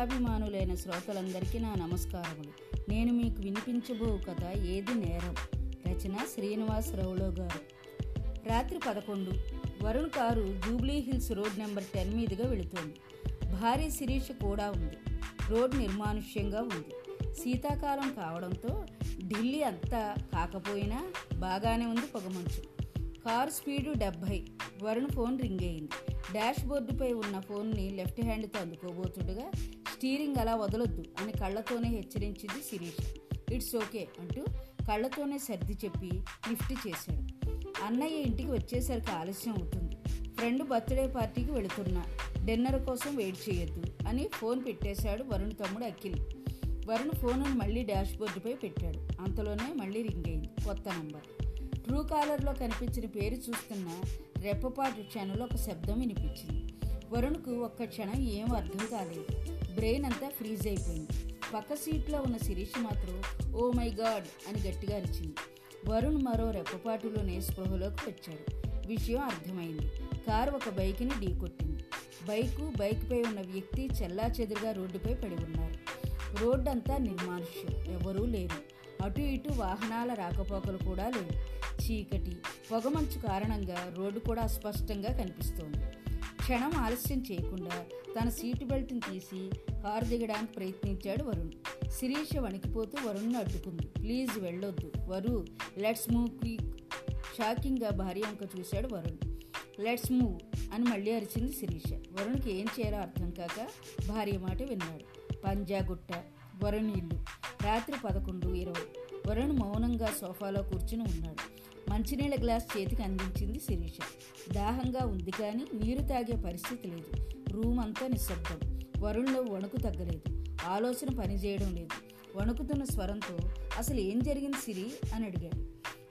కథాభిమానులైన శ్రోతలందరికీ నా నమస్కారములు. నేను మీకు వినిపించబో కథ ఏది నేరం? రచన శ్రీనివాసరావులో గారు. రాత్రి పదకొండు. Varun car Jubilee Hills road number ten మీదుగా వెళుతోంది. భారీ శిరీష కూడా ఉంది. రోడ్ నిర్మానుష్యంగా ఉంది. శీతాకాలం కావడంతో ఢిల్లీ అంతా కాకపోయినా బాగానే ఉంది పొగమంచు కారు స్పీడు డెబ్భై. వరుణ్ ఫోన్ రింగ్ అయింది. డాష్ బోర్డుపై ఉన్న ఫోన్ని లెఫ్ట్ హ్యాండ్తో అందుకోబోతుండగా స్టీరింగ్ అలా వదలొద్దు అని కళ్ళతోనే హెచ్చరించింది శిరీష్. ఇట్స్ ఓకే అంటూ కళ్ళతోనే సర్ది చెప్పి లిఫ్ట్ చేశాడు. అన్నయ్య ఇంటికి వచ్చేసరికి ఆలస్యం అవుతుంది. ఫ్రెండ్ బర్త్డే పార్టీకి వెళుతున్నా. డిన్నర్ కోసం వెయిట్ చేయొద్దు అని ఫోన్ పెట్టేశాడు వరుణ్ తమ్ముడు అఖిల్. వరుణ్ ఫోన్ మళ్ళీ డాష్ బోర్డుపై పెట్టాడు. అంతలోనే మళ్ళీ రింగ్ అయింది. కొత్త నంబర్. ట్రూ కాలర్లో కనిపించిన పేరు చూస్తున్న రెప్పపాటు క్షణంలో ఒక శబ్దం వినిపించింది. వరుణ్కు ఒక్క క్షణం ఏం అర్థం కాలేదు. బ్రెయిన్ అంతా ఫ్రీజ్ అయిపోయింది. పక్క సీట్లో ఉన్న శిరీష్ మాత్రం ఓ మై గాడ్ అని గట్టిగా అరిచింది. వరుణ్ మరో రెప్పపాటులోనే స్పృహలోకి వచ్చాడు. విషయం అర్థమైంది. కారు ఒక బైక్ని ఢీకొట్టింది బైకు బైక్పై ఉన్న వ్యక్తి చెల్లా చెదురుగా రోడ్డుపై పడి ఉన్నారు. రోడ్డంతా నిర్మానుష్యం. ఎవరూ లేరు. అటు ఇటు వాహనాల రాకపోకలు కూడా లేవు. చీకటి పొగమంచు కారణంగా రోడ్డు కూడా అస్పష్టంగా కనిపిస్తోంది. క్షణం ఆలస్యం చేయకుండా తన సీటు బెల్ట్ని తీసి కారు దిగడానికి ప్రయత్నించాడు వరుణ్. శిరీష వణికిపోతూ వరుణ్ని అడ్డుకుంది. ప్లీజ్ వెళ్ళొద్దు వరు. Let's move quick. షాకింగ్గా భార్య వంక చూశాడు వరుణ్. లెట్స్ మూవ్ అని మళ్ళీ అరిచింది శిరీష. వరుణ్కి ఏం చేయాలో అర్థం కాక? భార్య మాట విన్నాడు. పంజాగుట్ట వరుణ్ ఇల్లు. రాత్రి పదకొండు ఇరవై. వరుణ్ మౌనంగా సోఫాలో కూర్చుని ఉన్నాడు. మంచినీళ్ళ గ్లాస్ చేతికి అందించింది శిరీష. దాహంగా ఉంది కానీ నీరు తాగే పరిస్థితి లేదు. రూమ్ అంతా నిశ్శబ్దం. వరుణ్లో వణుకు తగ్గలేదు. ఆలోచన పనిచేయడం లేదు. వణుకుతున్న స్వరంతో అసలు ఏం జరిగింది సిరి? అని అడిగాడు.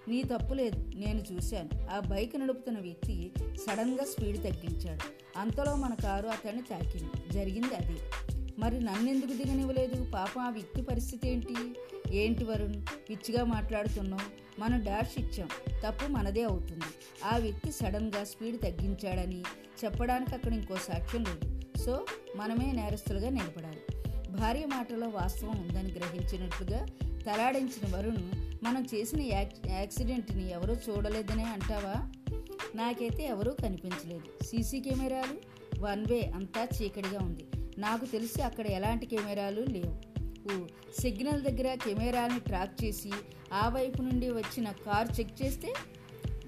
నీ తప్పు లేదు. నేను చూశాను. ఆ బైక్ నడుపుతున్న వ్యక్తి సడన్గా స్పీడ్ తగ్గించాడు. అంతలో మన కారు అతన్ని తాకింది. జరిగింది అదే. మరి నన్నెందుకు దిగనివ్వలేదు? పాపం ఆ వ్యక్తి పరిస్థితి ఏంటి? ఏంటి వరుణ్? పిచ్చిగా మాట్లాడుతున్నాం మనం డాష్ ఇచ్చాం. తప్పు మనదే అవుతుంది. ఆ వ్యక్తి సడన్గా స్పీడ్ తగ్గించాడని చెప్పడానికి అక్కడ ఇంకో సాక్ష్యం లేదు. సో మనమే నేరస్తులుగా నిలబడాలి. భార్య మాటలో వాస్తవం ఉందని గ్రహించినట్లుగా తలాడించిన వరుణ్ మనం చేసిన యాక్సిడెంట్ని ఎవరూ చూడలేదనే అంటావా? నాకైతే ఎవరూ కనిపించలేదు. సీసీ కెమెరాలు వన్ వే అంతా చీకటిగా ఉంది. నాకు తెలిసి అక్కడ ఎలాంటి కెమెరాలు లేవు. సిగ్నల్ దగ్గర కెమెరాని ట్రాక్ చేసి ఆ వైపు నుండి వచ్చిన కార్ చెక్ చేస్తే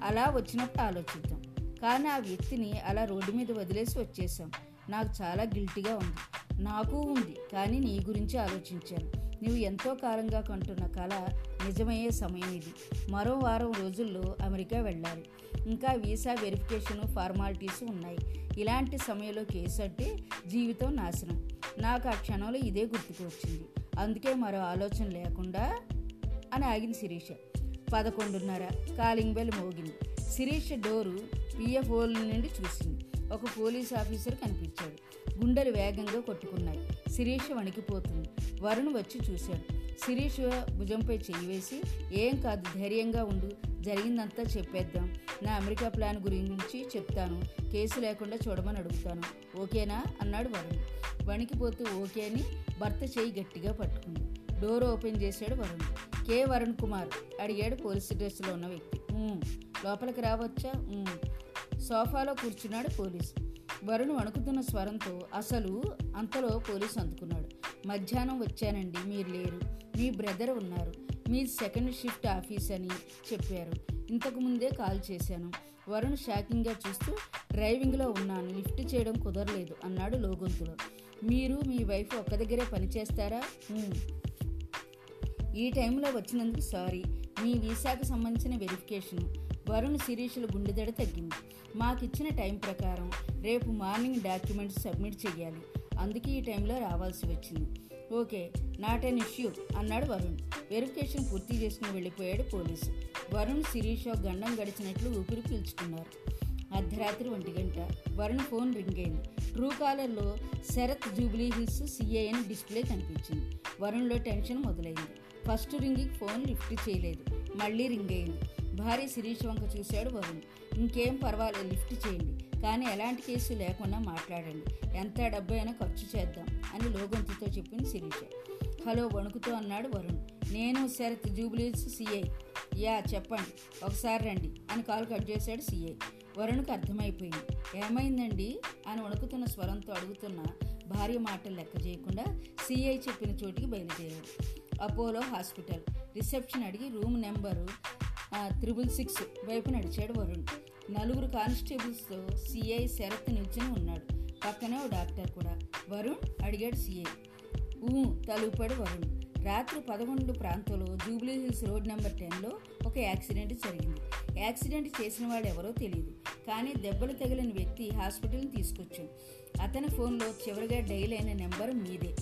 అలా వచ్చినట్టు ఆలోచిద్దాం. కానీ ఆ వ్యక్తిని అలా రోడ్డు మీద వదిలేసి వచ్చేసాం నాకు చాలా గిల్టీగా ఉంది. నాకు ఉంది కానీ నీ గురించి ఆలోచించాను. నువ్వు ఎంతో కాలంగా కంటున్న కళ నిజమయ్యే సమయం ఇది. మరో వారం రోజుల్లో అమెరికా వెళ్ళాలి. ఇంకా వీసా వెరిఫికేషన్ ఫార్మాలిటీస్ ఉన్నాయి. ఇలాంటి సమయంలో కేసు అంటే జీవితం నాశనం. నాకు ఆ క్షణంలో ఇదే గుర్తుకు వచ్చింది. అందుకే మరో ఆలోచన లేకుండా అని ఆగింది శిరీష. పదకొండున్నర కాలింగ్ బెల్ మోగింది. శిరీష డోరు పిఎఫ్ఓల నుండి చూసింది. ఒక పోలీస్ ఆఫీసర్ కనిపించాడు. గుండెలు వేగంగా కొట్టుకున్నాయి. శిరీష వణికిపోతుంది. వరుణ్ వచ్చి చూశాడు. శిరీష్ భుజంపై చెయ్యి వేసి ఏం కాదు ధైర్యంగా ఉండు. జరిగిందంతా చెప్పేద్దాం. నా అమెరికా ప్లాన్ గురించి చెప్తాను. కేసు లేకుండా చూడమని అడుగుతాను. ఓకేనా? అన్నాడు వరుణ్. వణికిపోతూ ఓకే అని భర్త చేయి గట్టిగా పట్టుకుంది. డోర్ ఓపెన్ చేశాడు వరుణ్. కే వరుణ్ కుమార్? అడిగాడు పోలీస్ డ్రెస్లో ఉన్న వ్యక్తి. లోపలికి రావచ్చా? సోఫాలో కూర్చున్నాడు పోలీస్. వరుణ్ వణుకుతున్న స్వరంతో అసలు అంతలో పోలీసు అందుకున్నాడు. మధ్యాహ్నం వచ్చానండి మీరు లేరు. మీ బ్రదర్ ఉన్నారు. మీ సెకండ్ షిఫ్ట్ ఆఫీస్ అని చెప్పారు. ఇంతకుముందే కాల్ చేశాను. వరుణ్ షాకింగ్గా చూస్తూ డ్రైవింగ్లో ఉన్నాను లిఫ్ట్ చేయడం కుదరలేదు అన్నాడు లోగొంతులో. మీరు మీ వైఫ్ ఒక్క దగ్గరే పనిచేస్తారా ఈ టైంలో వచ్చినందుకు సారీ. మీ వీసాకు సంబంధించిన వెరిఫికేషన్. వరుణ్ శిరీషుల గుండెదడ తగ్గింది. మాకిచ్చిన టైం ప్రకారం రేపు మార్నింగ్ డాక్యుమెంట్స్ సబ్మిట్ చేయాలి అందుకే ఈ టైంలో రావాల్సి వచ్చింది. ఓకే నాట్ అన్ ఇష్యూ అన్నాడు వరుణ్. వెరిఫికేషన్ పూర్తి చేసుకుని వెళ్ళిపోయాడు పోలీసు. వరుణ్ శిరీష గండం గడిచినట్లు ఊపిరి పీల్చుకున్నారు. అర్ధరాత్రి ఒంటి గంట. వరుణ్ ఫోన్ రింగ్ అయింది. ట్రూ కాలర్లో శరత్ జూబ్లీ హిల్స్ సిఐ అని డిస్ప్లే కనిపించింది. వరుణ్లో టెన్షన్ మొదలైంది. ఫస్ట్ రింగ్కి ఫోన్ లిఫ్ట్ చేయలేదు. మళ్ళీ రింగ్ అయింది. భార్య శిరీష్ వంక చూశాడు వరుణ్. ఇంకేం పర్వాలేదు లిఫ్ట్ చేయండి. కానీ ఎలాంటి కేసు లేకుండా మాట్లాడండి. ఎంత డబ్బు అయినా ఖర్చు చేద్దాం అని లోగొంతుతో చెప్పింది శిరీష. హలో వణుకుతో అన్నాడు వరుణ్. నేను శరత్ జూబ్లీస్ సిఐ. యా చెప్పండి. ఒకసారి రండి అని కాల్ కట్ చేశాడు సిఐ. వరుణ్కి అర్థమైపోయింది. ఏమైందండి? అని వణుకుతున్న స్వరంతో అడుగుతున్న భార్య మాటలు లెక్క చేయకుండా సిఐ చెప్పిన చోటికి బయలుదేరాడు. Apollo hospital. రిసెప్షన్ అడిగి రూమ్ నెంబరు త్రిబుల్ సిక్స్ వైపు నడిచాడు వరుణ్. నలుగురు కానిస్టేబుల్స్తో సిఐ శరత్ నిల్చుని ఉన్నాడు. పక్కనే ఓ డాక్టర్ కూడా. వరుణ్ అడిగాడు సిఐ ఊ తలుపాడు వరుణ్. రాత్రి పదకొండు ప్రాంతంలో జూబ్లీ హిల్స్ రోడ్ నెంబర్ టెన్లో ఒక యాక్సిడెంట్ జరిగింది. యాక్సిడెంట్ చేసిన వాడు ఎవరో తెలియదు కానీ దెబ్బలు తగిలిన వ్యక్తి హాస్పిటల్ని తీసుకొచ్చాం అతని ఫోన్లో చివరిగా డైల్ అయిన నెంబర్ మీదే.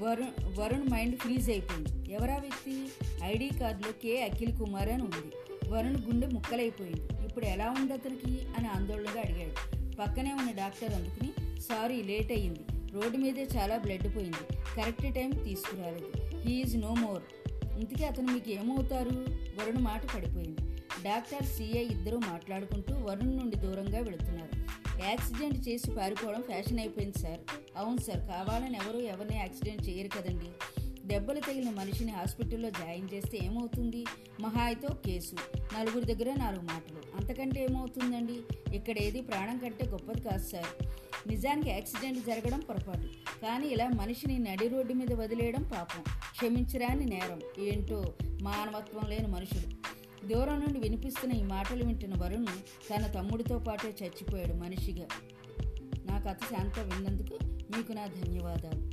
వరుణ్ వరుణ్ మైండ్ ఫ్రీజ్ అయిపోయింది. ఎవరా వ్యక్తి? ఐడి కార్డులో కే అఖిల్ కుమార్ అని ఉంది. వరుణ్ గుండె ముక్కలైపోయింది. ఇప్పుడు ఎలా ఉంది అతనికి? అని ఆందోళనగా అడిగాడు. పక్కనే ఉన్న డాక్టర్ అందుకుని సారీ లేట్ అయ్యింది. రోడ్డు మీదే చాలా బ్లడ్ పోయింది. కరెక్ట్ టైం తీసుకురాలేదు. He's no more. ఇంతకీ అతను మీకు ఏమవుతారు? వరుణ్ మాట పడిపోయింది. డాక్టర్ సిఐ ఇద్దరూ మాట్లాడుకుంటూ వరుణ్ నుండి దూరంగా వెళుతున్నారు. యాక్సిడెంట్ చేసి పారిపోవడం ఫ్యాషన్ అయిపోయింది సార్. అవును సార్ కావాలని ఎవరు ఎవరిని యాక్సిడెంట్ చేయరు కదండి. దెబ్బలు తగిలిన మనిషిని హాస్పిటల్లో జాయిన్ చేస్తే ఏమవుతుంది? మహా అయితే కేసు. నలుగురి దగ్గర నాలుగు మాటలు. అంతకంటే ఏమవుతుందండి? ఇక్కడ ఏది ప్రాణం కంటే గొప్పది కాదు సార్. నిజానికి యాక్సిడెంట్ జరగడం పొరపాటు. కానీ ఇలా మనిషిని నడి రోడ్డు మీద వదిలేయడం పాపం. క్షమించరాని నేరం. ఏంటో మానవత్వం లేని మనుషులు. దూరం నుండి వినిపిస్తున్న ఈ మాటలు వింటున్న వరుణ్ తన తమ్ముడితో పాటే చచ్చిపోయాడు మనిషిగా. నా కథ శాంత విన్నందుకు మీకు నా ధన్యవాదాలు.